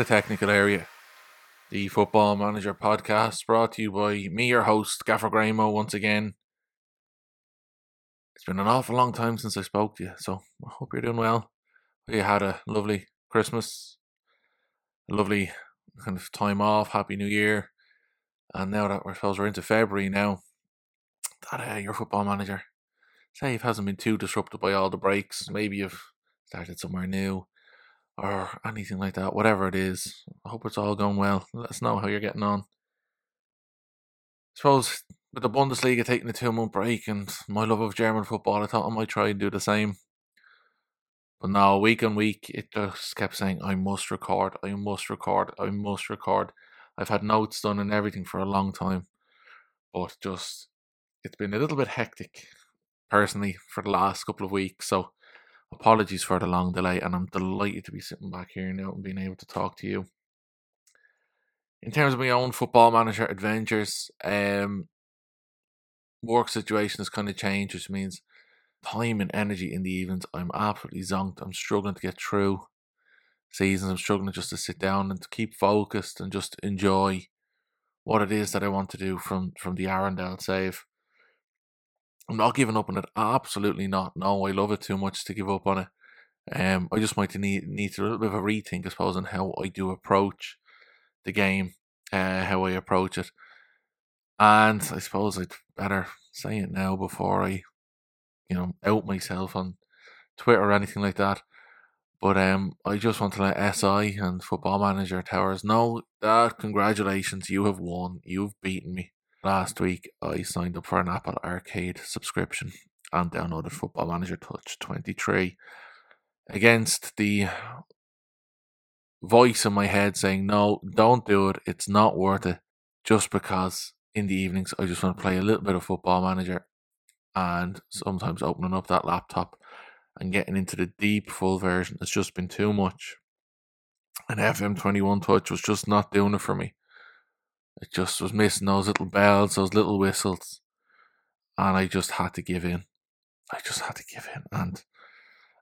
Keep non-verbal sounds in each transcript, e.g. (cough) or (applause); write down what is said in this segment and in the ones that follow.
the technical area. The Football Manager podcast brought to you by me, your host, Gaffer Gramo, once again. It's been an awful long time since I spoke to you, so I hope you're doing well. You had a lovely Christmas, a lovely kind of time off, Happy New Year. And now that we're suppose we're into February now, that uh, your football manager, say, hasn't been too disrupted by all the breaks. Maybe you've started somewhere new or anything like that, whatever it is. I hope it's all going well. Let us know how you're getting on. I suppose with the Bundesliga taking a two month break and my love of German football, I thought I might try and do the same. But now, week on week, it just kept saying, I must record, I must record, I must record. I've had notes done and everything for a long time. But just, it's been a little bit hectic, personally, for the last couple of weeks. So, apologies for the long delay, and I'm delighted to be sitting back here now and being able to talk to you. In terms of my own football manager adventures, um, work situation has kind of changed, which means time and energy in the evenings. I'm absolutely zonked. I'm struggling to get through seasons. I'm struggling just to sit down and to keep focused and just enjoy what it is that I want to do from from the Arendal save. I'm not giving up on it. Absolutely not. No, I love it too much to give up on it. Um, I just might need need a little bit of a rethink, I suppose, on how I do approach the game, uh, how I approach it, and I suppose I'd better say it now before I, you know, out myself on Twitter or anything like that. But um, I just want to let SI and Football Manager Towers know that congratulations, you have won. You've beaten me. Last week, I signed up for an Apple Arcade subscription and downloaded Football Manager Touch 23 against the voice in my head saying, No, don't do it. It's not worth it. Just because in the evenings I just want to play a little bit of Football Manager and sometimes opening up that laptop and getting into the deep full version has just been too much. And FM21 Touch was just not doing it for me. It just was missing those little bells, those little whistles. And I just had to give in. I just had to give in. And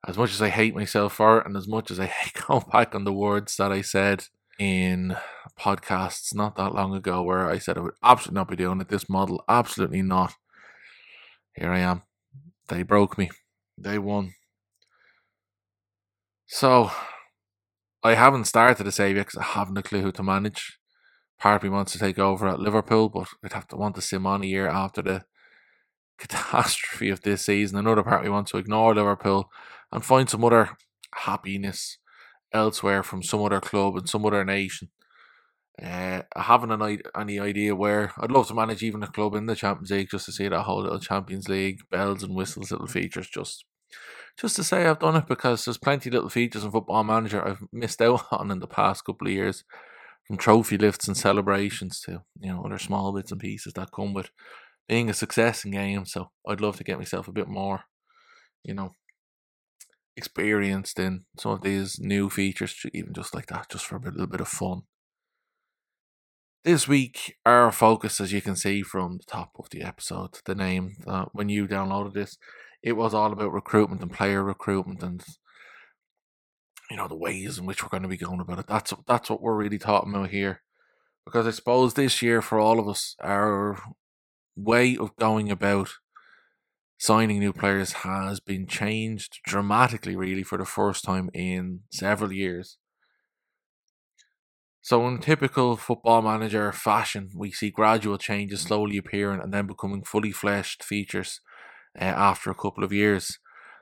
as much as I hate myself for it, and as much as I (laughs) hate going back on the words that I said in podcasts not that long ago, where I said I would absolutely not be doing it, this model, absolutely not. Here I am. They broke me. They won. So, I haven't started save yet because I haven't a clue who to manage. Part wants to take over at Liverpool, but I'd have to want to sim on a year after the (laughs) catastrophe of this season. Another part we want to ignore Liverpool and find some other happiness elsewhere from some other club and some other nation. Uh, I haven't an, any idea where. I'd love to manage even a club in the Champions League just to see that whole little Champions League bells and whistles, little features. Just, just to say I've done it because there's plenty of little features in Football Manager I've missed out (laughs) on in the past couple of years, from trophy lifts and celebrations to you know other small bits and pieces that come with being a success in games. So I'd love to get myself a bit more, you know, experienced in some of these new features, even just like that, just for a little bit of fun. This week, our focus, as you can see from the top of the episode, the name, uh, when you downloaded this, it was all about recruitment and player recruitment and you know the ways in which we're going to be going about it. That's that's what we're really talking about here, because I suppose this year for all of us, our way of going about signing new players has been changed dramatically, really, for the first time in several years. So, in typical football manager fashion, we see gradual changes slowly appearing and then becoming fully fleshed features uh, after a couple of years.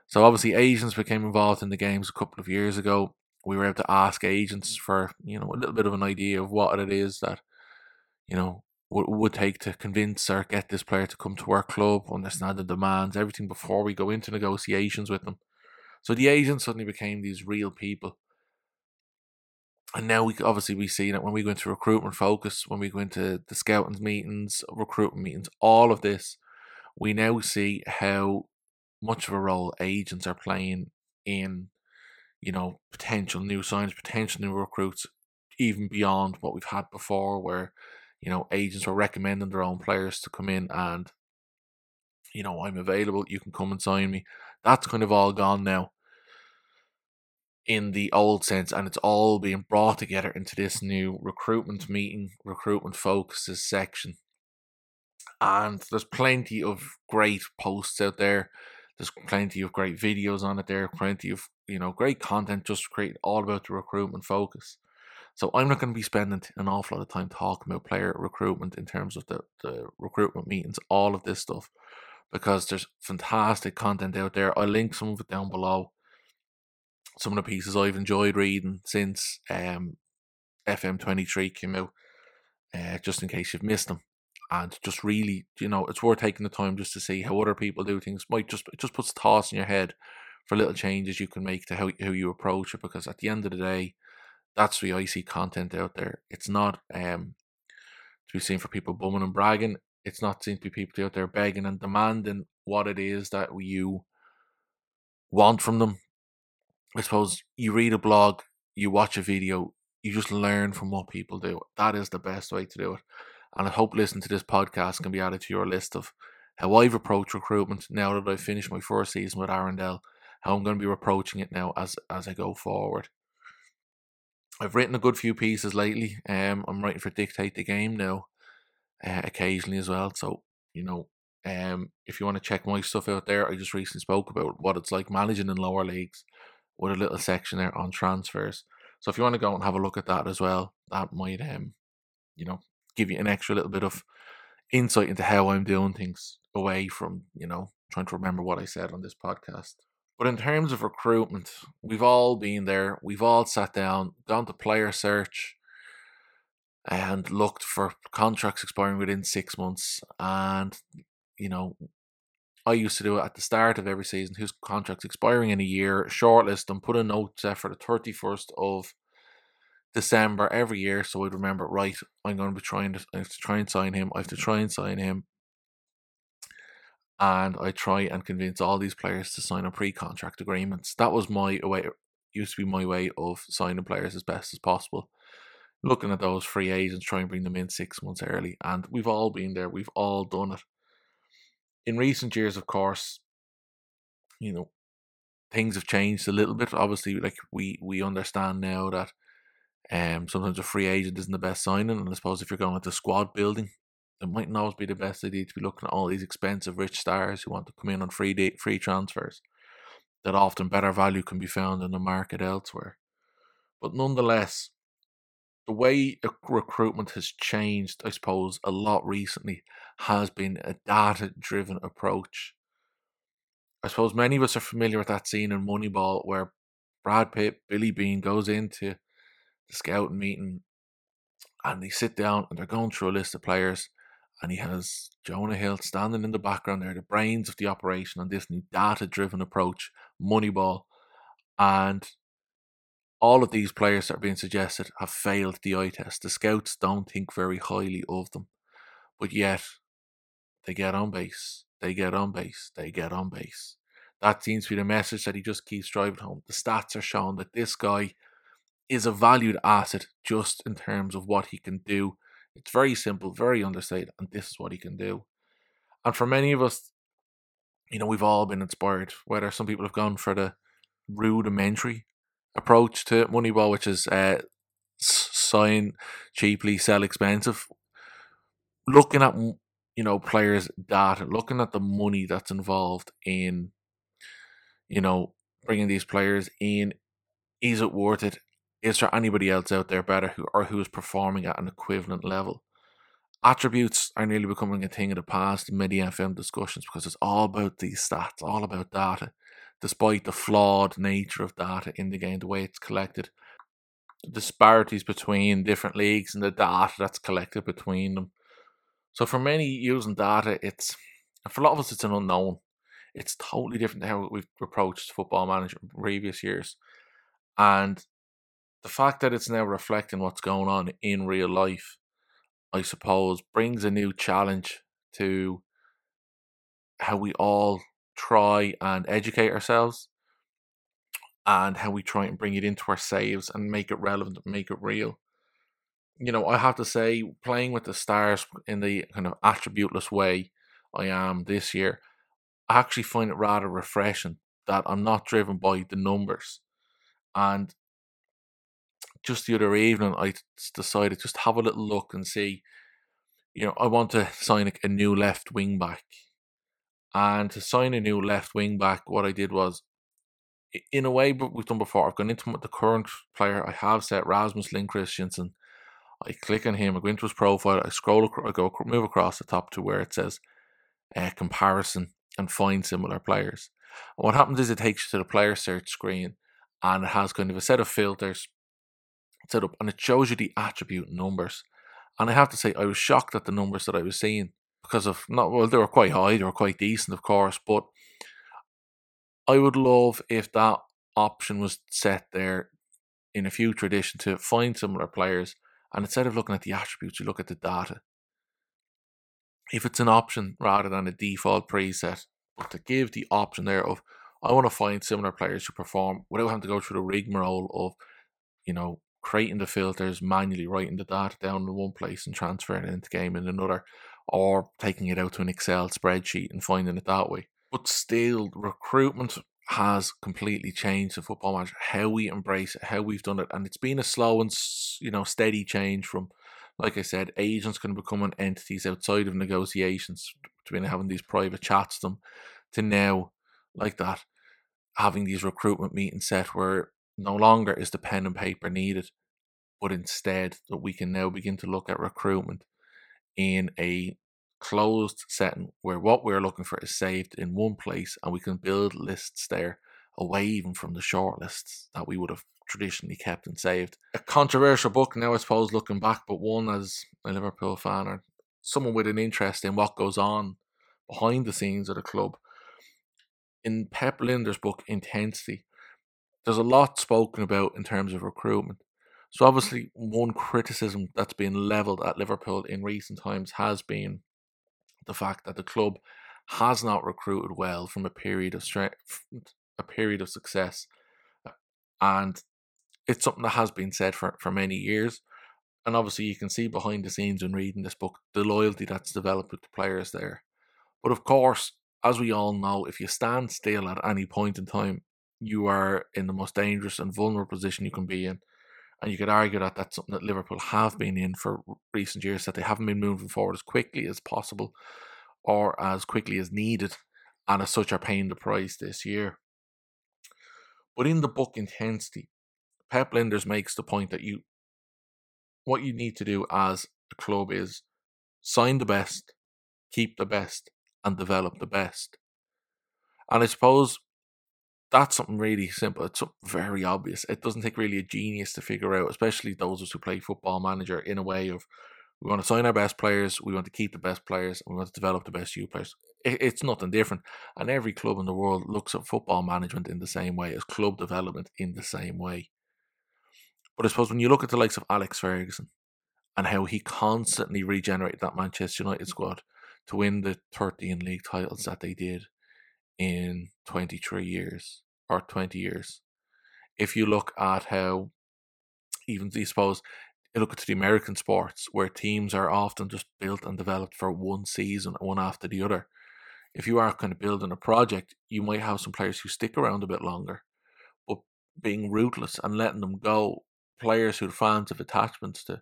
So, obviously, agents became involved in the games a couple of years ago. We were able to ask agents for you know a little bit of an idea of what it is that you know would, would take to convince or get this player to come to our club, understand the demands, everything before we go into negotiations with them. So the agents suddenly became these real people and now we obviously we see that when we go into recruitment focus, when we go into the scouting meetings, recruitment meetings, all of this, we now see how much of a role agents are playing in, you know, potential new signs, potential new recruits, even beyond what we've had before, where you know agents were recommending their own players to come in and, you know, I'm available, you can come and sign me. That's kind of all gone now in the old sense, and it's all being brought together into this new recruitment meeting, recruitment focuses section. And there's plenty of great posts out there. There's plenty of great videos on it there, plenty of you know great content just create all about the recruitment focus. So I'm not going to be spending an awful lot of time talking about player recruitment in terms of the, the recruitment meetings, all of this stuff, because there's fantastic content out there. I'll link some of it down below. Some of the pieces I've enjoyed reading since um, FM23 came out, uh, just in case you've missed them. And just really, you know, it's worth taking the time just to see how other people do things. Might just it just puts thoughts in your head for little changes you can make to how how you approach it. Because at the end of the day, that's the I see content out there. It's not um to be seen for people bumming and bragging. It's not seen to be people out there begging and demanding what it is that you want from them. I suppose you read a blog, you watch a video, you just learn from what people do. That is the best way to do it. And I hope listening to this podcast can be added to your list of how I've approached recruitment now that I've finished my first season with Arendal, how I'm going to be approaching it now as as I go forward. I've written a good few pieces lately. Um, I'm writing for Dictate the Game now, uh, occasionally as well. So you know, um, if you want to check my stuff out there, I just recently spoke about what it's like managing in lower leagues, with a little section there on transfers. So if you want to go and have a look at that as well, that might um, you know, give you an extra little bit of insight into how I'm doing things away from you know trying to remember what I said on this podcast. But in terms of recruitment, we've all been there. We've all sat down, gone to player search, and looked for contracts expiring within six months. And, you know, I used to do it at the start of every season, whose contract's expiring in a year, shortlist them, put a note set for the 31st of December every year. So I'd remember, right, I'm going to be trying to, I have to try and sign him. I have to mm-hmm. try and sign him and I try and convince all these players to sign a pre-contract agreements. That was my way. Used to be my way of signing players as best as possible. Looking at those free agents, trying to bring them in six months early, and we've all been there. We've all done it. In recent years, of course, you know, things have changed a little bit. Obviously, like we we understand now that um sometimes a free agent isn't the best signing, and I suppose if you're going into squad building, it mightn't always be the best idea to be looking at all these expensive rich stars who want to come in on free free transfers. That often better value can be found in the market elsewhere. But nonetheless, the way recruitment has changed, I suppose, a lot recently has been a data driven approach. I suppose many of us are familiar with that scene in Moneyball where Brad Pitt, Billy Beane goes into the scouting meeting and they sit down and they're going through a list of players and he has Jonah Hill standing in the background there, the brains of the operation on this new data driven approach, Moneyball. And all of these players that are being suggested have failed the eye test. The scouts don't think very highly of them. But yet, they get on base, they get on base, they get on base. That seems to be the message that he just keeps driving home. The stats are showing that this guy is a valued asset just in terms of what he can do it's very simple, very understated, and this is what he can do. And for many of us, you know, we've all been inspired. Whether some people have gone for the rudimentary approach to Moneyball, which is uh, sign cheaply, sell expensive. Looking at you know players' data, looking at the money that's involved in you know bringing these players in, is it worth it? Is there anybody else out there better who or who is performing at an equivalent level? Attributes are nearly becoming a thing of the past in many FM discussions because it's all about these stats, all about data, despite the flawed nature of data in the game, the way it's collected, the disparities between different leagues and the data that's collected between them. So for many using data, it's for a lot of us it's an unknown. It's totally different to how we've approached football management in previous years. And the fact that it's now reflecting what's going on in real life, I suppose, brings a new challenge to how we all try and educate ourselves and how we try and bring it into our saves and make it relevant, and make it real. You know, I have to say, playing with the stars in the kind of attributeless way I am this year, I actually find it rather refreshing that I'm not driven by the numbers And just the other evening, I decided just have a little look and see. You know, I want to sign a, new left wing back, and to sign a new left wing back, what I did was, in a way, what we've done before. I've gone into the current player I have set, Rasmus Ling Christiansen. I click on him, I go into his profile, I scroll, across, I go move across the top to where it says uh, comparison and find similar players. And what happens is it takes you to the player search screen and it has kind of a set of filters set up and it shows you the attribute numbers. And I have to say, I was shocked at the numbers that I was seeing because of not well, they were quite high, they were quite decent, of course, but I would love if that option was set there in a future edition to find similar players and instead of looking at the attributes, you look at the data. If it's an option rather than a default preset, but to give the option there of I want to find similar players who perform without having to go through the rigmarole of, you know, creating the filters, manually writing the data down in one place and transferring it into game in another, or taking it out to an Excel spreadsheet and finding it that way. But still, recruitment has completely changed the football manager, how we embrace it, how we've done it. And it's been a slow and, you know, steady change from, like I said, agents can become an entities outside of negotiations between having these private chats to them to now, like that, having these recruitment meetings set where no longer is the pen and paper needed, but instead that we can now begin to look at recruitment in a closed setting where what we're looking for is saved in one place and we can build lists there away even from the short lists that we would have traditionally kept and saved. A controversial book now, I suppose, looking back, but one as a Liverpool fan or someone with an interest in what goes on behind the scenes of the club. In Pep Lijnders' book, Intensity, there's a lot spoken about in terms of recruitment. So obviously, one criticism that's been levelled at Liverpool in recent times has been the fact that the club has not recruited well from a period of strength, a period of success, and it's something that has been said for, for many years. And obviously, you can see behind the scenes when reading this book the loyalty that's developed with the players there. But of course, as we all know, if you stand still at any point in time, you are in the most dangerous and vulnerable position you can be in. And you could argue that that's something that Liverpool have been in for recent years, that they haven't been moving forward as quickly as possible or as quickly as needed, and as such are paying the price this year. But in the book Intensity, Pep Lijnders makes the point that you what you need to do as a club is sign the best, keep the best, and develop the best. And I suppose that's something really simple. It's something very obvious. It doesn't take really a genius to figure out, especially those of us who play football manager in a way of we want to sign our best players, we want to keep the best players, and we want to develop the best youth players. it's nothing different. And every club in the world looks at football management in the same way, as club development in the same way. But I suppose when you look at the likes of Alex Ferguson and how he constantly regenerated that Manchester United squad to win the 13 league titles that they did, in 23 years or 20 years. If you look at how, even I suppose, look at the American sports where teams are often just built and developed for one season, one after the other. If you are kind of building a project, you might have some players who stick around a bit longer, but being ruthless and letting them go, players who fans have attachments to,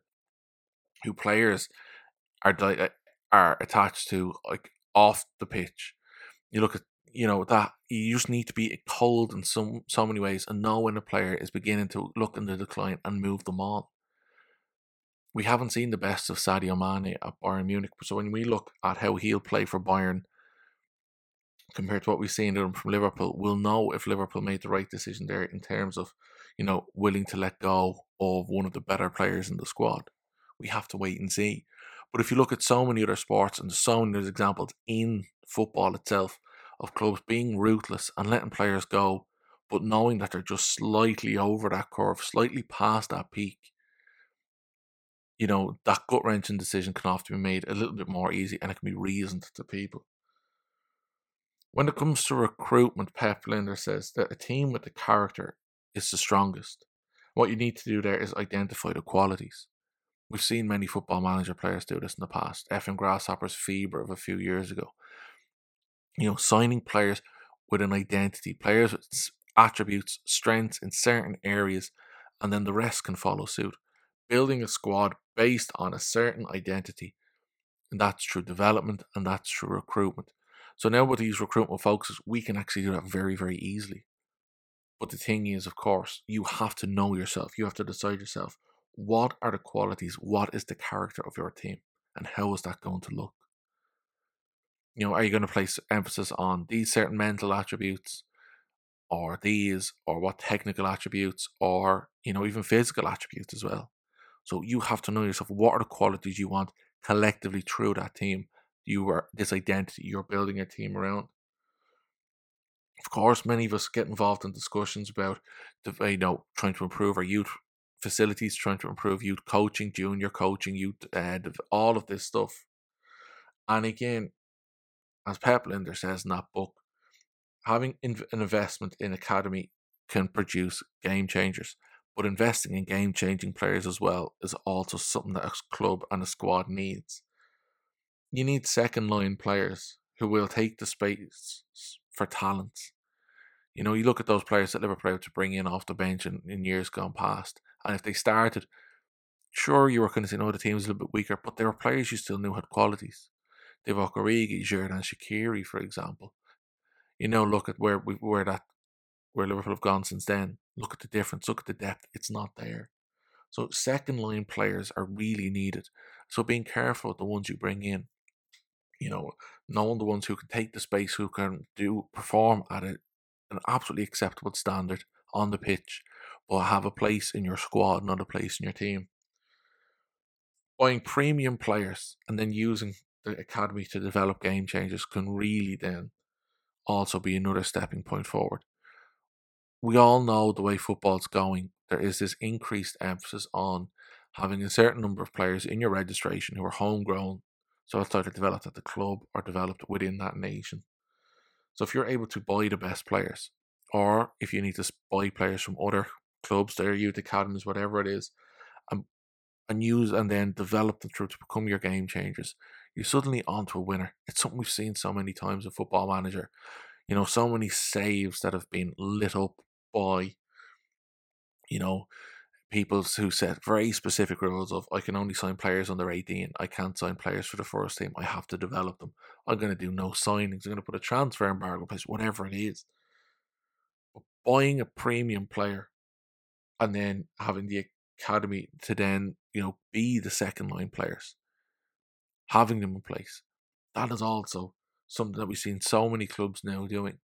who players are eh, are attached to like off the pitch. You look at you know that you just need to be cold in some so many ways and know when a player is beginning to look in the decline and move them on. We haven't seen the best of Sadio Mane at Bayern Munich, so when we look at how he'll play for Bayern compared to what we've seen from Liverpool, we'll know if Liverpool made the right decision there in terms of, you know, willing to let go of one of the better players in the squad. We have to wait and see. But if you look at so many other sports and so many other examples in football itself, of clubs being ruthless and letting players go, but knowing that they're just slightly over that curve, slightly past that peak. You know, that gut wrenching decision can often be made a little bit more easy and it can be reasoned to people. When it comes to recruitment, Pep Lijnders says that a team with the character is the strongest. What you need to do there is identify the qualities. We've seen many football manager players do this in the past. FM Grasshoppers Fever of a few years ago you know, signing players with an identity, players with attributes, strengths in certain areas, and then the rest can follow suit. Building a squad based on a certain identity, and that's through development and that's through recruitment. So now with these recruitment focuses, we can actually do that very, very easily. But the thing is, of course, you have to know yourself. You have to decide yourself what are the qualities, what is the character of your team, and how is that going to look? You know, are you going to place emphasis on these certain mental attributes, or these, or what technical attributes, or you know, even physical attributes as well? So you have to know yourself. What are the qualities you want collectively through that team? You are this identity you're building a team around. Of course, many of us get involved in discussions about, you know, trying to improve our youth facilities, trying to improve youth coaching, junior coaching, youth, uh, all of this stuff. And again, as Pep Lijnders says in that book, having an investment in academy can produce game changers, but investing in game changing players as well is also something that a club and a squad needs. You need second line players who will take the space for talents. You know, you look at those players that Liverpool to bring in off the bench in, in years gone past, and if they started, sure, you were going to say, no, the team's a little bit weaker, but there were players you still knew had qualities. Divock Origi, Xherdan Shaqiri, for example. You know, look at where we where that where Liverpool have gone since then. Look at the difference. Look at the depth. It's not there. So second line players are really needed. So being careful with the ones you bring in. You know, knowing the ones who can take the space, who can do perform at a, an absolutely acceptable standard on the pitch, but have a place in your squad, not a place in your team. Buying premium players and then using the academy to develop game changers can really then also be another stepping point forward. We all know the way football's going, there is this increased emphasis on having a certain number of players in your registration who are homegrown, so it's either developed at the club or developed within that nation. So if you're able to buy the best players, or if you need to buy players from other clubs, their youth academies, whatever it is, and and use and then develop them through to become your game changers, you're suddenly onto a winner. It's something we've seen so many times in Football Manager. You know, so many saves that have been lit up by, you know, people who set very specific rules of I can only sign players under 18. I can't sign players for the first team. I have to develop them. I'm going to do no signings. I'm going to put a transfer embargo in place, whatever it is. But buying a premium player and then having the academy to then, you know, be the second line players, having them in place. That is also something that we've seen so many clubs now doing.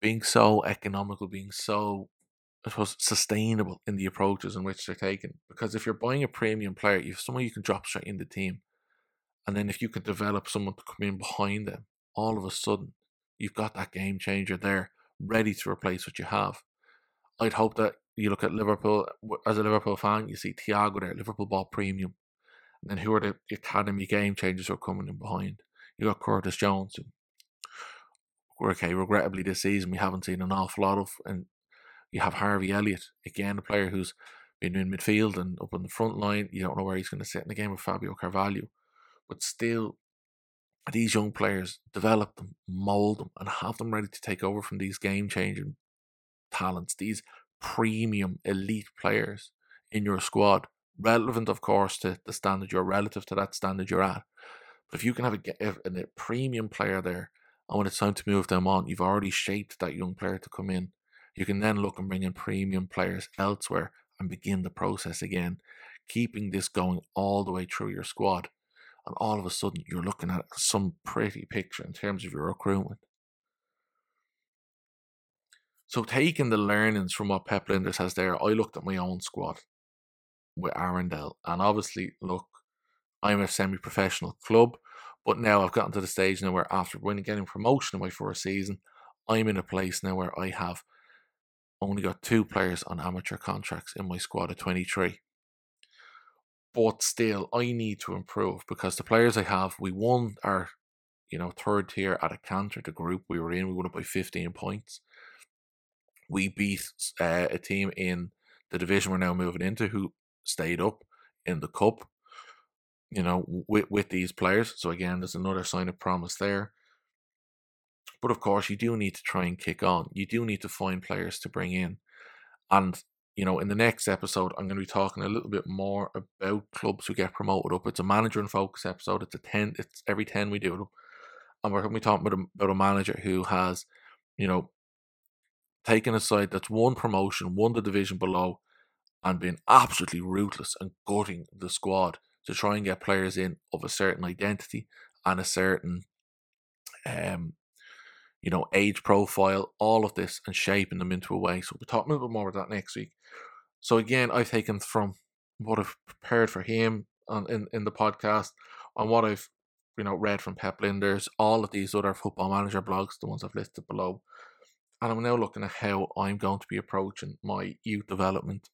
Being so economical, being so I suppose sustainable in the approaches in which they're taken. Because if you're buying a premium player, you have someone you can drop straight in the team. And then if you can develop someone to come in behind them, all of a sudden you've got that game changer there, ready to replace what you have. I'd hope that you look at Liverpool as a Liverpool fan, you see Thiago there, Liverpool bought premium. And who are the academy game changers who are coming in behind? You got Curtis Jones. Okay, regrettably this season we haven't seen an awful lot of, and you have Harvey Elliott again, a player who's been in midfield and up on the front line. You don't know where he's going to sit in the game with Fabio Carvalho, but still, these young players develop them, mold them, and have them ready to take over from these game changing talents. These premium elite players in your squad, relevant, of course, to the standard you're relative to that standard you're at. But if you can have a, a, a premium player there, and when it's time to move them on, you've already shaped that young player to come in. You can then look and bring in premium players elsewhere and begin the process again, keeping this going all the way through your squad. And all of a sudden, you're looking at some pretty picture in terms of your recruitment. So taking the learnings from what Pep Lijnders has there, I looked at my own squad with Arendal, and obviously, look, I'm a semi-professional club, but now I've gotten to the stage now where after winning, getting promotion in my first season, I'm in a place now where I have only got two players on amateur contracts in my squad of 23. But still, I need to improve because the players I have, we won our, you know, third tier at a canter, the group we were in, we won it by 15 points we beat uh, a team in the division we're now moving into who stayed up in the cup. You know, with with these players. So again, there's another sign of promise there. But of course, you do need to try and kick on. You do need to find players to bring in. And, you know, in the next episode, I'm going to be talking a little bit more about clubs who get promoted up. It's a manager and focus episode. It's a 10, it's every 10 we do them. And we're going to be talking about a, about a manager who has, you know, taken a side that's won promotion, won the division below, and been absolutely ruthless and gutting the squad to try and get players in of a certain identity and a certain um you know age profile all of this and shaping them into a way. So we'll talk a little bit more about that next week. So again i've taken from what i've prepared for him on in, in the podcast on what i've you know read from pep Lijnders all of these other football manager blogs the ones i've listed below. And i'm now looking at how i'm going to be approaching my youth development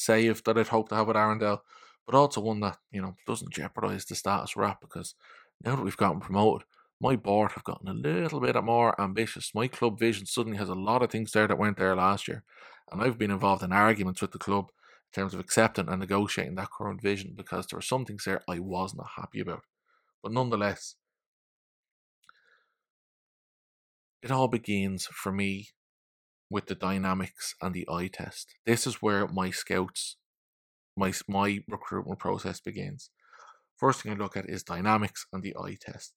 save that i'd hoped to have with arendal but also one that you know doesn't jeopardize the status we're at because now that we've gotten promoted, my board have gotten a little bit more ambitious. My club vision suddenly has a lot of things there that weren't there last year, and I've been involved in arguments with the club in terms of accepting and negotiating that current vision because there were some things there I was not happy about. But nonetheless, it all begins for me with the dynamics and the eye test. This is where my scouts my my recruitment process begins. First thing I look at is dynamics and the eye test.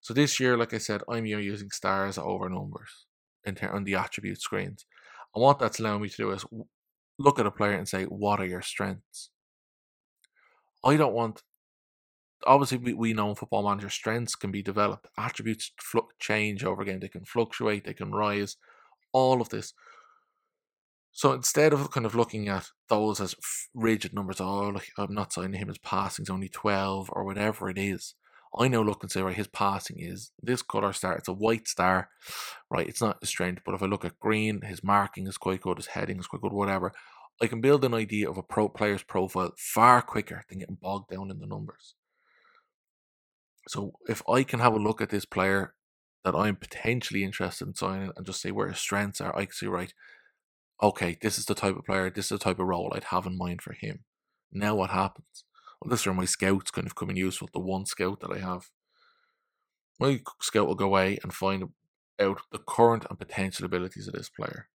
So this year, like I said, I'm using stars over numbers in ter- on the attribute screens. And what that's allowing me to do is look at a player and say, what are your strengths? I don't want. Obviously, we, we know in football manager strengths can be developed. Attributes fl- change over again. They can fluctuate. They can rise. All of this. So instead of kind of looking at those as rigid numbers, oh, I'm not signing him, his passing's only 12 or whatever it is. I now look and say, right, his passing is this colour star. It's a white star, right? It's not a strength, but if I look at green, his marking is quite good, his heading is quite good, whatever. I can build an idea of a pro player's profile far quicker than getting bogged down in the numbers. So if I can have a look at this player that I'm potentially interested in signing and just say where his strengths are, I can see, right, okay, this is the type of player, this is the type of role I'd have in mind for him. Now what happens? Well, this is where my scouts kind of come in useful, the one scout that I have. My scout will go away and find out the current and potential abilities of this player.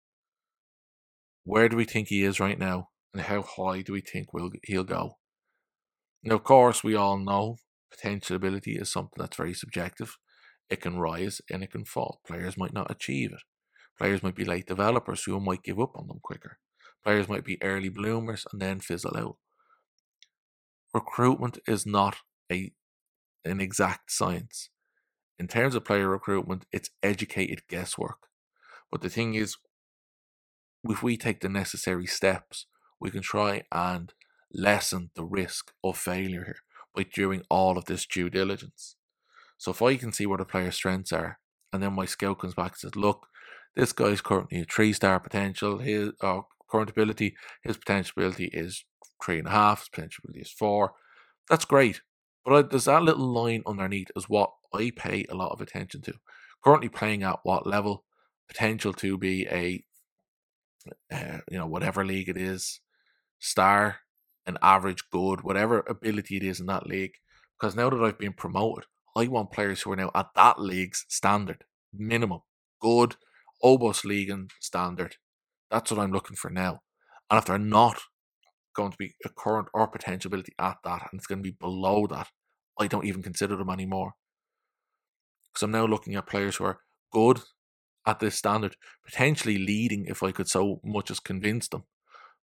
Where do we think he is right now? And how high do we think we'll, he'll go? Now, of course, we all know potential ability is something that's very subjective. It can rise and it can fall. Players might not achieve it. Players might be late developers who might give up on them quicker. Players might be early bloomers and then fizzle out. Recruitment is not a an exact science. In terms of player recruitment, it's educated guesswork. But the thing is, if we take the necessary steps, we can try and lessen the risk of failure here by doing all of this due diligence. So if I can see where the player's strengths are, and then my scout comes back and says, look, this guy's currently a three star potential. His uh, current ability, his potential ability is three and a half. His potential ability is four. That's great. But there's that little line underneath is what I pay a lot of attention to. Currently playing at what level? Potential to be a, uh, you know, whatever league it is, star, an average, good, whatever ability it is in that league. Because now that I've been promoted, I want players who are now at that league's standard, minimum, good, Oberliga standard. That's what I'm looking for now. And if they're not going to be a current or potential ability at that, and it's going to be below that, I don't even consider them anymore. Because I'm now looking at players who are good at this standard, potentially leading if I could so much as convince them.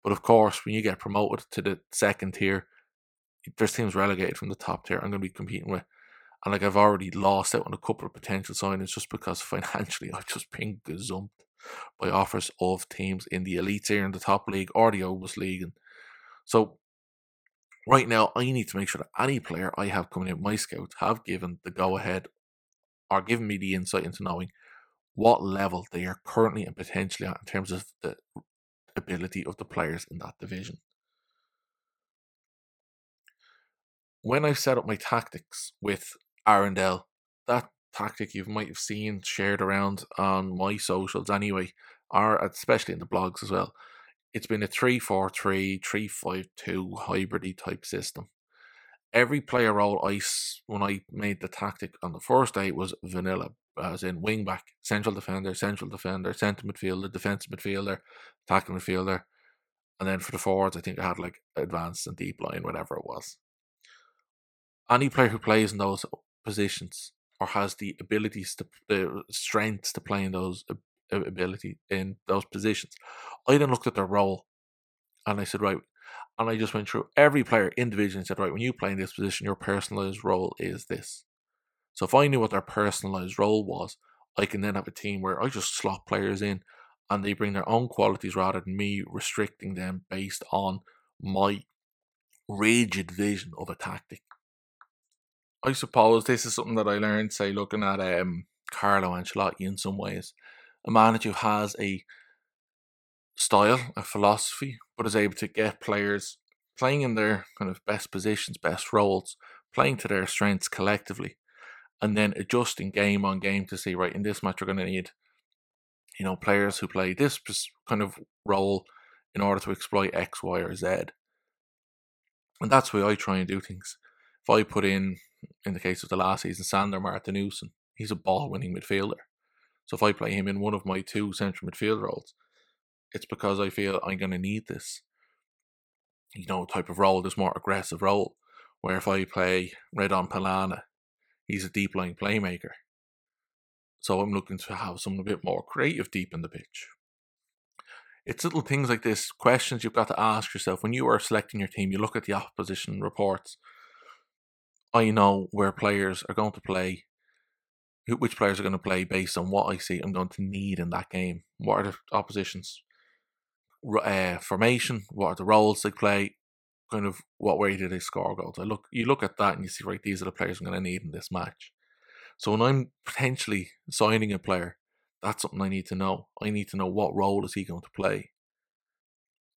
But of course, when you get promoted to the second tier, there's teams relegated from the top tier I'm going to be competing with. And like I've already lost out on a couple of potential signings just because financially (laughs) I've just been gazumped by offers of teams in the elite tier in the top league or the OBOS League. And so right now I need to make sure that any player I have coming in my scouts have given the go ahead or given me the insight into knowing what level they are currently and potentially at in terms of the ability of the players in that division. When I've set up my tactics with Arendal. That tactic you might have seen shared around on my socials anyway, or especially in the blogs as well. It's been a 3 4 3, 3 5 2 hybridy type system. every player role I when I made the tactic on the first day was vanilla, as in wing back, central defender, central defender, centre midfielder, defensive midfielder, attacking midfielder, and then for the forwards, I think I had like advanced and deep line, whatever it was. Any player who plays in those positions or has the abilities to the uh, strengths to play in those ability in those positions, I then looked at their role, and I said, right, and I just went through every player individually and said, right, when you play in this position, your personalized role is this. So if I knew what their personalized role was, I can then have a team where I just slot players in and they bring their own qualities rather than me restricting them based on my rigid vision of a tactic. I suppose this is something that I learned, say, looking at um, Carlo Ancelotti in some ways. A manager who has a style, a philosophy, but is able to get players playing in their kind of best positions, best roles, playing to their strengths collectively, and then adjusting game on game to see, right, in this match, we're going to need, you know, players who play this kind of role in order to exploit X, Y, or Z. And that's why I try and do things. If I put in, in the case of the last season, Sander Martinussen, he's a ball winning midfielder. So if I play him in one of my two central midfield roles, it's because I feel I'm going to need this, you know, type of role, this more aggressive role. Where if I play Redon Polana, he's a deep line playmaker. So I'm looking to have someone a bit more creative deep in the pitch. It's little things like this, questions you've got to ask yourself when you are selecting your team. You look at the opposition reports. I know where players are going to play, which players are going to play based on what I see I'm going to need in that game. What are the opposition's uh, formation, what are the roles they play, kind of what way do they score goals. I look, you look at that and you see, right, these are the players I'm going to need in this match. So when I'm potentially signing a player, that's something I need to know. I need to know what role is he going to play.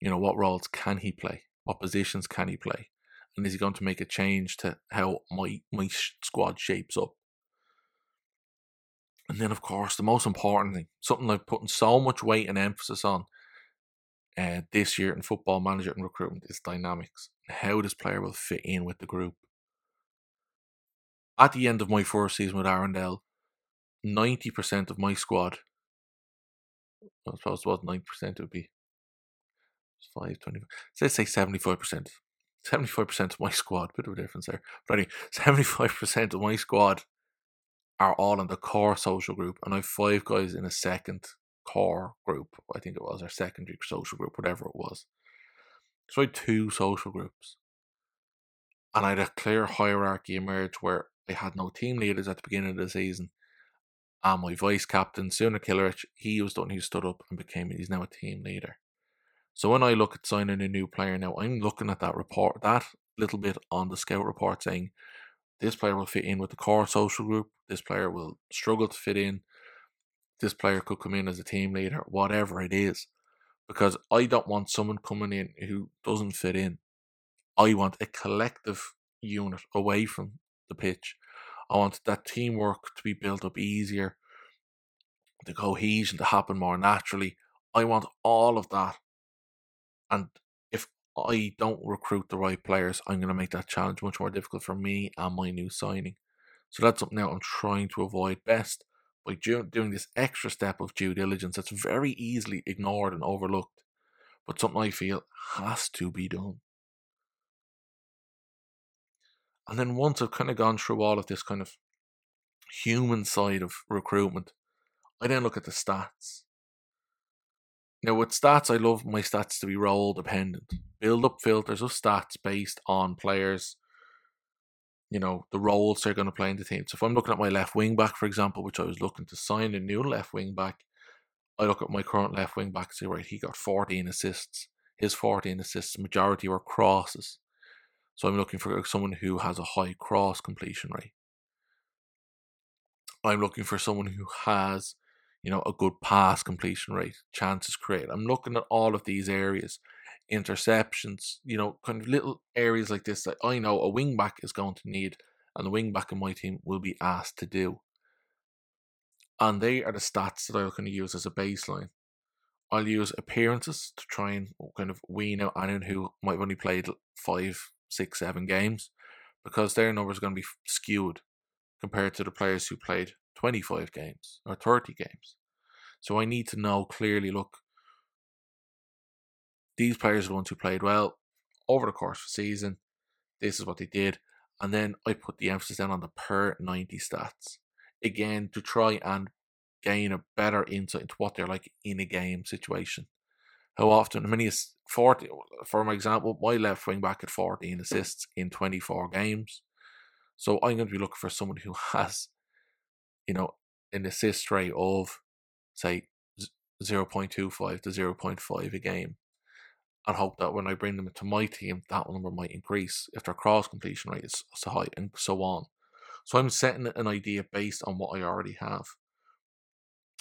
You know, what roles can he play? What positions can he play? And is he going to make a change to how my my squad shapes up? And then, of course, the most important thing, something I've put so much weight and emphasis on, uh, this year in football manager and recruitment is dynamics. How this player will fit in with the group. At the end of my first season with Arendal, 90% of my squad, I suppose it was 90%, it would be 5, 20, so let's say 75%. 75% of my squad, bit of a difference there. But anyway, (laughs) 75% of my squad are all in the core social group, and I have five guys in a second core group, I think it was, or secondary social group, whatever it was. So I had two social groups. And I had a clear hierarchy emerge where I had no team leaders at the beginning of the season. And my vice captain, Suna Killerich, he was the one who stood up and became, he's now a team leader. So when I look at signing a new player now, I'm looking at that report, that little bit on the scout report saying this player will fit in with the core social group, this player will struggle to fit in, this player could come in as a team leader, whatever it is. Because I don't want someone coming in who doesn't fit in. I want a collective unit away from the pitch. I want that teamwork to be built up easier, the cohesion to happen more naturally. I want all of that. And if I don't recruit the right players, I'm going to make that challenge much more difficult for me and my new signing. So that's something now I'm trying to avoid best by doing this extra step of due diligence that's very easily ignored and overlooked, but something I feel has to be done. And then once I've kind of gone through all of this kind of human side of recruitment, I then look at the stats. Now, with stats, I love my stats to be role dependent. Build up filters of stats based on players you know, the roles they're going to play in the team. So if I'm looking at my left wing back, for example, which I was looking to sign a new left wing back, I look at my current left wing back and say, right, he got 14 assists. His 14 assists, majority were crosses. So I'm looking for someone who has a high cross completion rate. I'm looking for someone who has, you know, a good pass completion rate, chances created. I'm looking at all of these areas interceptions, you know, kind of little areas like this that I know a wing back is going to need, and the wing back in my team will be asked to do. And they are the stats that I'm going to use as a baseline. I'll use appearances to try and kind of wean out anyone who might have only played five, six, seven games. because their numbers are going to be skewed compared to the players who played 25 games or 30 games. So I need to know clearly look, these players are the ones who played well over the course of the season. This is what they did. And then I put the emphasis down on the per 90 stats. Again, to try and gain a better insight into what they're like in a game situation. How often, how many is 40, for my example, my left wing back at 14 assists in 24 games. So I'm going to be looking for someone who (laughs) has, you know, an assist rate of, say, 0.25 to 0.5 a game. And hope that when I bring them to my team, that number might increase if their cross completion rate is so high and so on. So I'm setting an idea based on what I already have.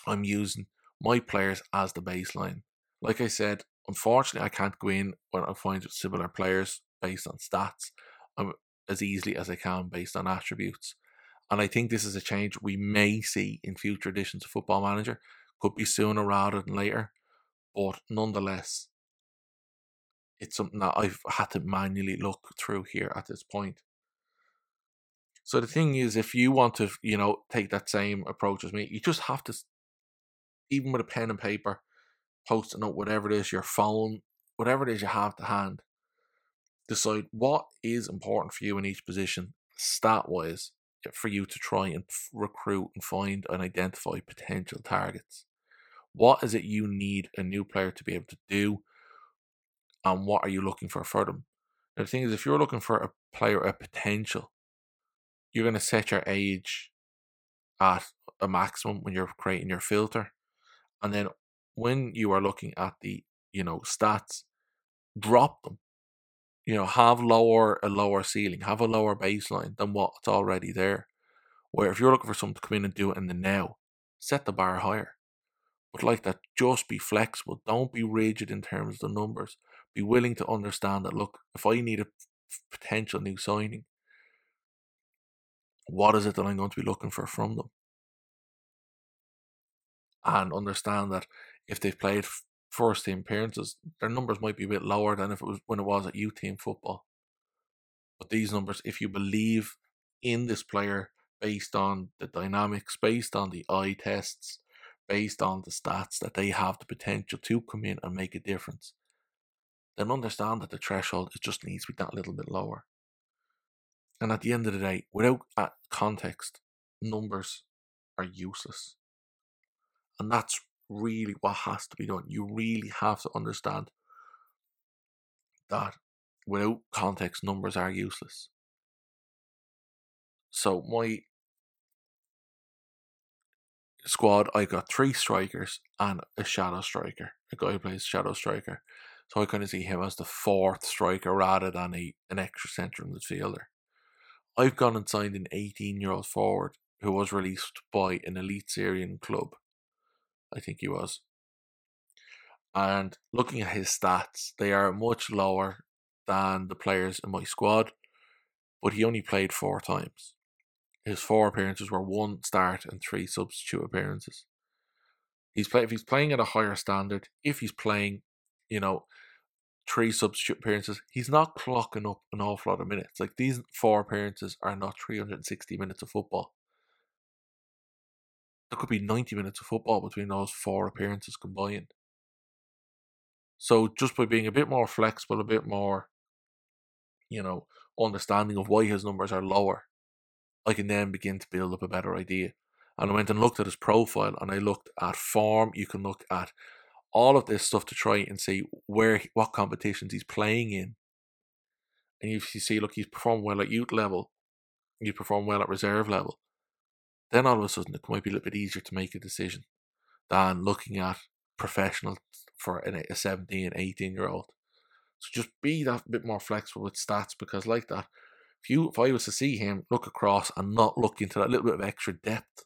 I'm using my players as the baseline. Like I said, unfortunately, I can't go in when I find similar players based on stats um, as easily as I can based on attributes. And I think this is a change we may see in future editions of Football Manager. Could be sooner rather than later, but nonetheless, it's something that I've had to manually look through here at this point. So the thing is, if you want to, you know, take that same approach as me, you just have to even with a pen and paper, post a note, whatever it is, your phone, whatever it is you have to hand, decide what is important for you in each position, stat wise, for you to try and recruit and find and identify potential targets. What is it you need a new player to be able to do? And what are you looking for for them? Now, the thing is, if you're looking for a player, a potential, you're going to set your age at a maximum when you're creating your filter. And then when you are looking at the, you know, stats, drop them. You know, have lower a lower ceiling, have a lower baseline than what's already there. Where if you're looking for someone to come in and do it in the now, set the bar higher. But like that, just be flexible. Don't be rigid in terms of the numbers. Be willing to understand that look, if I need a potential new signing, what is it that I'm going to be looking for from them? and understand that if they've played first team appearances, their numbers might be a bit lower than if it was when it was at youth team football. But these numbers, if you believe in this player based on the dynamics, based on the eye tests, based on the stats that they have the potential to come in and make a difference, then understand that the threshold it just needs to be that little bit lower. And at the end of the day, without that context, numbers are useless. And that's really what has to be done. You really have to understand that without context, numbers are useless. So, my squad, I got three strikers and a shadow striker, a guy who plays shadow striker. So I kind of see him as the fourth striker rather than a, an extra central midfielder. I've gone and signed an 18 year old forward who was released by an elite Syrian club I think he was. And looking at his stats, they are much lower than the players in my squad, but he only played four times. His four appearances were one start and three substitute appearances. He's play, if he's playing at a higher standard, if he's playing, you know, three substitute appearances, he's not clocking up an awful lot of minutes. Like these four appearances are not 360 minutes of football there could be 90 minutes of football between those four appearances combined. So just by being a bit more flexible, a bit more, you know, understanding of why his numbers are lower, I can then begin to build up a better idea. And I went and looked at his profile and I looked at form. You can look at all of this stuff to try and see where what competitions he's playing in. And if you see, look, he's performed well at youth level, you perform well at reserve level then all of a sudden it might be a little bit easier to make a decision than looking at professionals for a 17, 18 year old. So just be that bit more flexible with stats because like that, if you if I was to see him look across and not look into that little bit of extra depth,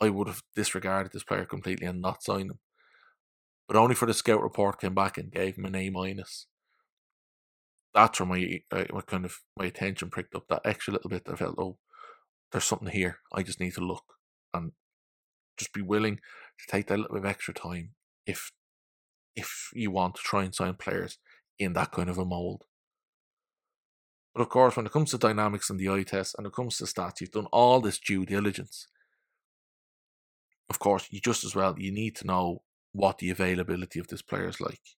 I would have disregarded this player completely and not signed him. But only for the scout report came back and gave him an A minus. That's where my, uh, my kind of my attention pricked up that extra little bit. That I felt, oh, there's something here. I just need to look and just be willing to take that little bit of extra time if if you want to try and sign players in that kind of a mold. But of course, when it comes to dynamics and the eye test and it comes to stats, you've done all this due diligence. Of course, you just as well, you need to know what the availability of this player is like.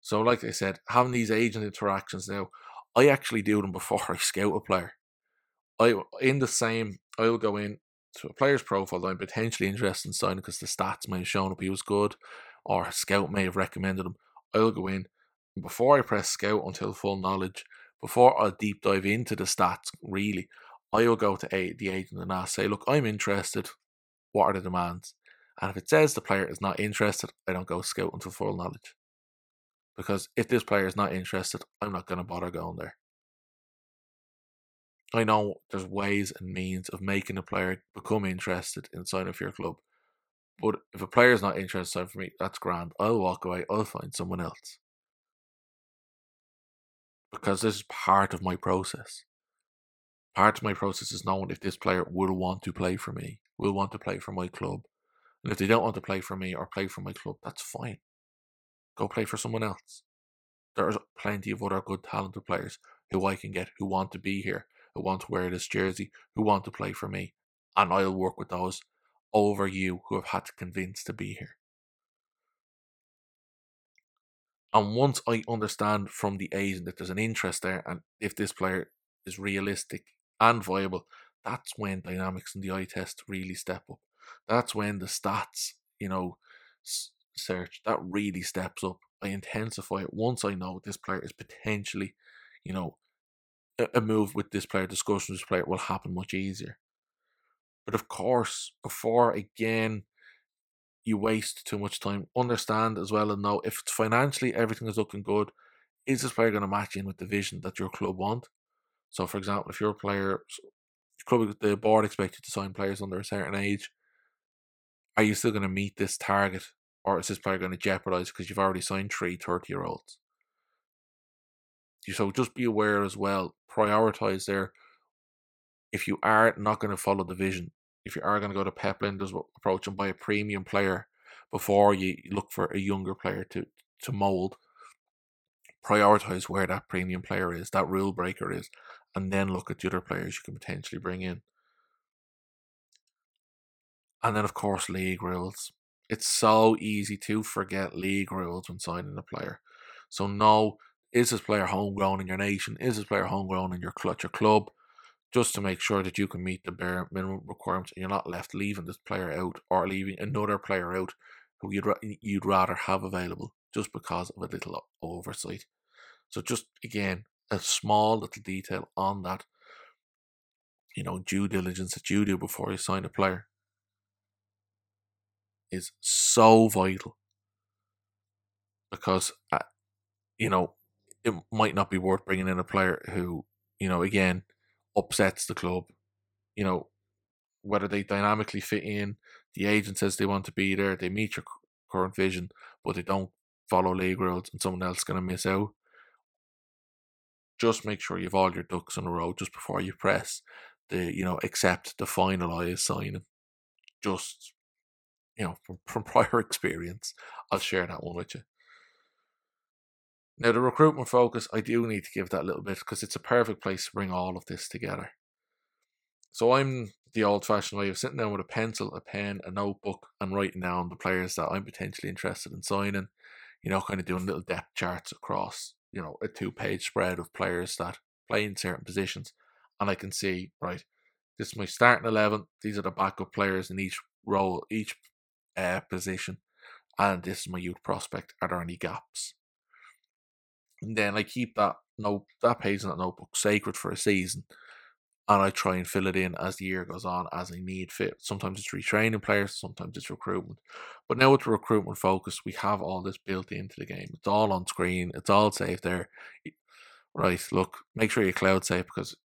So, like I said, having these agent interactions now, I actually do them before (laughs) I scout a player. I in the same, I'll go in to a player's profile that I'm potentially interested in signing because the stats may have shown up he was good, or scout may have recommended him. I'll go in before I press scout until full knowledge. Before I deep dive into the stats, really, I will go to a, the agent and ask, say, look, I'm interested. What are the demands? And if it says the player is not interested, I don't go scout until full knowledge. Because if this player is not interested, I'm not going to bother going there. I know there's ways and means of making a player become interested in signing for your club. But if a player is not interested for me, that's grand. I'll walk away. I'll find someone else. Because this is part of my process. Part of my process is knowing if this player will want to play for me, will want to play for my club. And if they don't want to play for me or play for my club, that's fine. Go play for someone else. There's plenty of other good, talented players who I can get who want to be here, who want to wear this jersey, who want to play for me. And I'll work with those over you who have had to convince to be here. And once I understand from the agent that there's an interest there and if this player is realistic and viable, that's when dynamics and the eye test really step up. That's when the stats, you know, search that really steps up. I intensify it once I know this player is potentially, you know, a, move with this player, discussion with this player will happen much easier. But of course, before again you waste too much time, understand as well and know if financially everything is looking good, is this player going to match in with the vision that your club want? So, for example, if your player, club, the board expects you to sign players under a certain age, are you still going to meet this target, or is this player going to jeopardize because you've already signed three 30 year olds? So just be aware as well. Prioritize there. If you are not going to follow the vision, if you are going to go to Pep Lijnders approach and buy a premium player before you look for a younger player to to mold, prioritize where that premium player is, that rule breaker is, and then look at the other players you can potentially bring in. And then, of course, league rules. It's so easy to forget league rules when signing a player. So, no, is this player homegrown in your nation? Is this player homegrown in your clutch or club? Just to make sure that you can meet the bare minimum requirements and you're not left leaving this player out or leaving another player out who you'd, you'd rather have available just because of a little oversight. So, just again, a small little detail on that, you know, due diligence that you do before you sign a player is so vital because, uh, you know, it might not be worth bringing in a player who, you know, again, upsets the club. You know, whether they dynamically fit in, the agent says they want to be there, they meet your current vision, but they don't follow league rules and someone else is going to miss out. Just make sure you've all your ducks in a row just before you press the, you know, accept the finalised signing. Just, you know, from, from (laughs) prior experience, I'll share that one with you. Now, the recruitment focus, I do need to give that a little bit because it's a perfect place to bring all of this together. So I'm the old fashioned way of sitting down with a pencil, a pen, a notebook, and writing down the players that I'm potentially interested in signing. You know, kind of doing little depth charts across, you know, a two page spread of players that play in certain positions. And I can see, right, this is my starting 11. These are the backup players in each role, each uh, position. And this is my youth prospect. Are there any gaps? And then I keep that note that page in that notebook sacred for a season. And I try and fill it in as the year goes on as I need fit. Sometimes it's retraining players, sometimes it's recruitment. But now with the recruitment focus, we have all this built into the game. It's all on screen, it's all safe there. Right, look, make sure you cloud safe because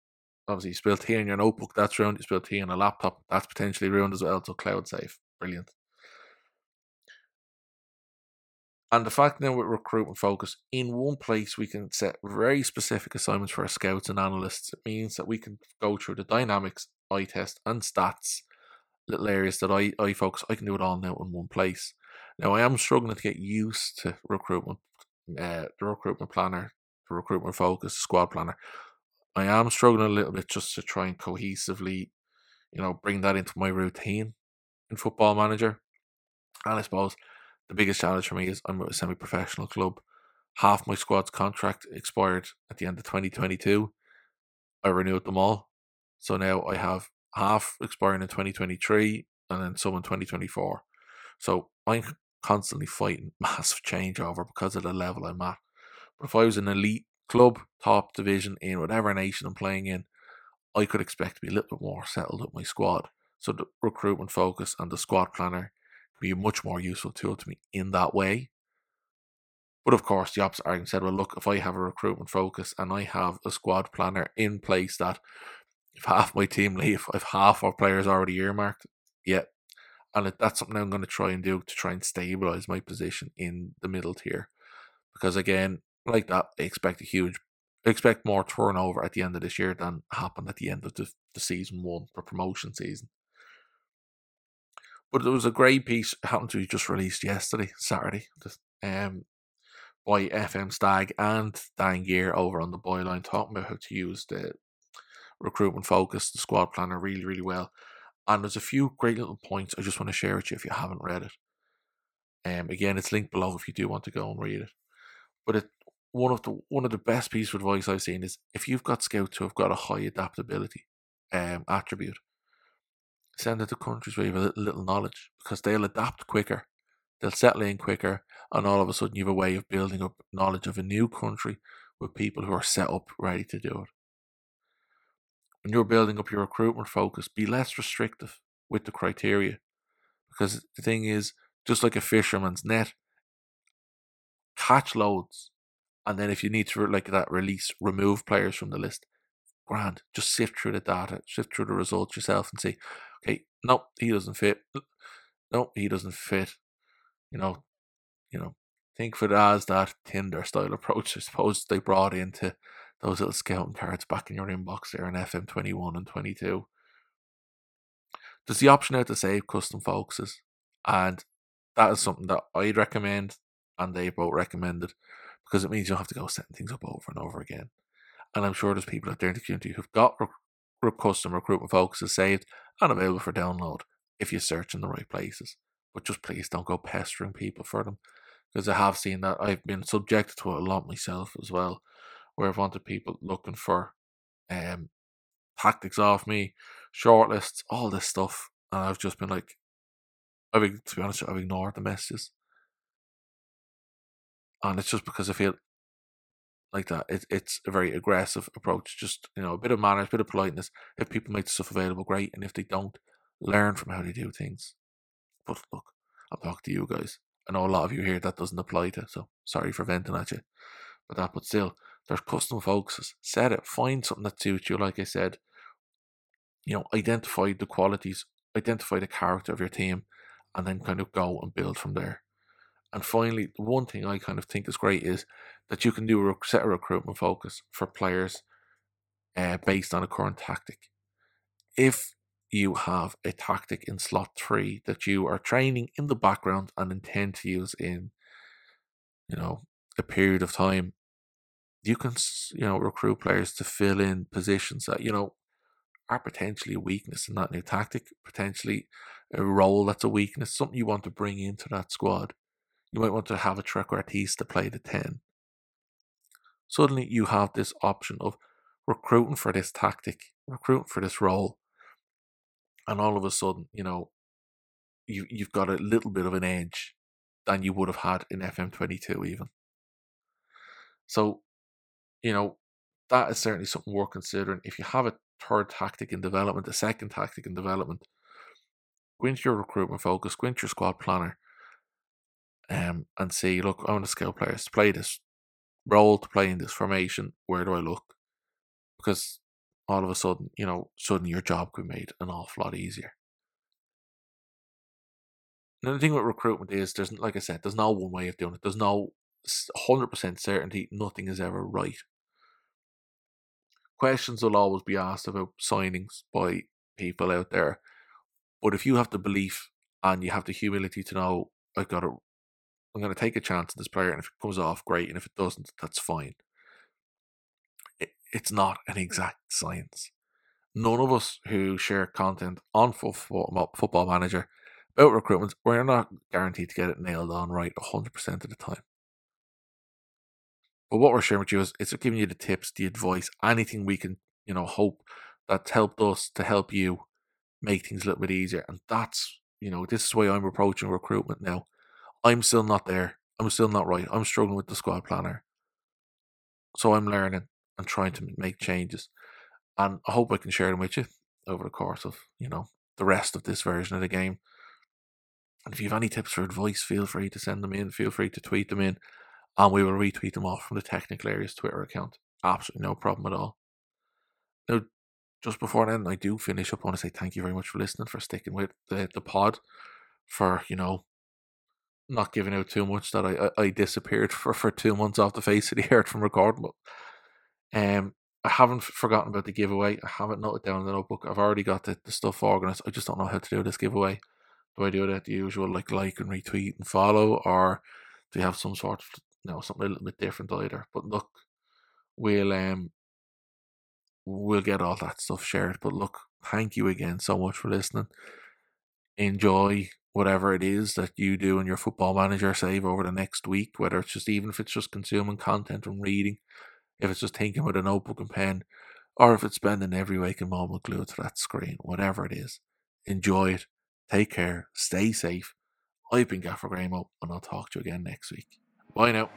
obviously you spilled tea in your notebook, that's ruined. You spilled tea on a laptop, that's potentially ruined as well. So cloud safe. Brilliant. And the fact now with recruitment focus, in one place we can set very specific assignments for our scouts and analysts. It means that we can go through the dynamics, eye test, and stats, little areas that I, I focus. I can do it all now in one place. Now I am struggling to get used to recruitment, uh, the recruitment planner, the recruitment focus, the squad planner. I am struggling a little bit just to try and cohesively, you know, bring that into my routine in Football Manager. And I suppose the biggest challenge for me is I'm a semi-professional club. Half my squad's contract expired at the end of 2022. I renewed them all, so now I have half expiring in 2023 and then some in 2024. So I'm constantly fighting (laughs) massive changeover because of the level I'm at. But if I was an elite club, top division in whatever nation I'm playing in, I could expect to be a little bit more settled with my squad. So the recruitment focus and the squad planner be a much more useful tool to me in that way. But of course, the opposite argument said, well, look, if I have a recruitment focus and I have a squad planner in place that if half my team (laughs) leave, if half our players already earmarked, yeah. And that's something I'm going to try and do to try and stabilize my position in the middle tier. Because again, like that, I expect a huge, I expect more turnover at the end of this year than happened at the end of the, the season one, the promotion season. But there was a great piece happened to be just released yesterday, Saturday, um, by FM Stag and Dan Gear over on the Boyline talking about how to use the recruitment focus, the squad planner really, really well. And there's a few great little points I just want to share with you if you haven't read it. Um, again, it's linked below if you do want to go and read it. But it, one of the one of the best pieces of advice I've seen is if you've got scouts who have got a high adaptability um, attribute, send it to countries where you have a little, knowledge because they'll adapt quicker, they'll settle in quicker, and all of a sudden you have a way of building up knowledge of a new country with people who are set up ready to do it. When you're building up your recruitment focus, be less restrictive with the criteria because the thing is, just like a fisherman's net, catch loads, and then if you need to like that release, remove players from the list grand. Just sift through the data, sift through the results yourself and see, okay, no, he doesn't fit. No, he doesn't fit. You know, you know, think of it as that Tinder style (laughs) approach. I suppose they brought into those little scouting cards back in your inbox there in FM twenty one and twenty two. There's the option out to save custom focuses, and that is something that I'd recommend, and they both recommended, because it means you don't have to go setting things up over and over again. And I'm sure there's people out there in the community who've got custom recruitment focuses saved and available for download if you search in the right places. But just please don't go pestering people for them. Because I have seen that I've been subjected to it a lot myself as well, where I've wanted people looking for um, tactics off me, shortlists, all this stuff. And I've just been like, I've, to be honest, I've ignored the messages. And it's just because I feel like that. It, it's a very aggressive approach. Just you know, a bit of manners, a bit of politeness. If people make stuff available, great. And if they don't, learn from how they do things. But look, I'll talk to you guys. I know a lot of you here that doesn't apply to, so sorry for venting at you. But that, but still, there's custom focuses. Set it. Find something that suits you. Like I said, you know, identify the qualities, identify the character of your team, and then kind of go and build from there. And finally, the one thing I kind of think is great is that you can do a set a recruitment focus for players uh, based on a current tactic. If you have a tactic in slot three that you are training in the background and intend to use in, you know, a period of time, you can, you know, recruit players to fill in positions that, you know, are potentially a weakness in that new tactic, potentially a role that's a weakness, something you want to bring into that squad. You might want to have a trequartiste to play the 10. Suddenly you have this option of recruiting for this tactic, recruiting for this role. And all of a sudden, you know, you, you've got a little bit of an edge than you would have had in FM22 even. So, you know, that is certainly something worth considering. If you have a third tactic in development, a second tactic in development, go into your recruitment focus, go into your squad planner, um, and say, look, I want to scale players to play this role, to play in this formation. Where do I look? Because all of a sudden, you know, suddenly your job could be made an awful lot easier. And the thing with recruitment is, there's like I said, there's no one way of doing it. There's no hundred percent certainty. Nothing is ever right. Questions will always be asked about signings by people out there, but if you have the belief and you have the humility to know I've got to I'm going to take a chance on this player, and if it comes off, great, and if it doesn't, that's fine. it's not an hmm. exact science. None of us who share content on football, football manager about recruitment, we're not guaranteed to get it nailed on right 100% of the time. But what we're sharing with you is it's giving you the tips, the advice, anything we can, you know, hope that's helped us to help you make things a little bit easier. And that's, you know, this is the way I'm approaching recruitment now. I'm still not there. I'm still not right. I'm struggling with the squad planner. So I'm learning and trying to make changes. And I hope I can share them with you over the course of, you know, the rest of this version of the game. And if you have any tips or advice, feel free to send them in. Feel free to tweet them in. And we will retweet them off from the Technical Areas Twitter account. Absolutely no problem at all. Now, just before then, I do finish up. I want to say thank you very much for listening, for sticking with the, the pod, for, you know, not giving out too much that I, I, I disappeared (laughs) for, for two months off the face of the earth from recording. But um, I haven't forgotten about the giveaway. I haven't noted down in the notebook. I've already got the, the stuff organized. I just don't know how to do this giveaway. Do I do it at the usual like like and retweet and follow, or do you have some sort of you know something a little bit different either? But look, we'll um we'll get all that stuff shared. But look, thank you again so much for listening. Enjoy whatever it is that you do in your football manager save over the next week, whether it's just even if it's just consuming content and reading, if it's just thinking with a notebook and pen, or if it's spending every waking moment glued to that screen, whatever it is. Enjoy it. Take care. Stay safe. I've been Gaffer Graham and I'll talk to you again next week. Bye now.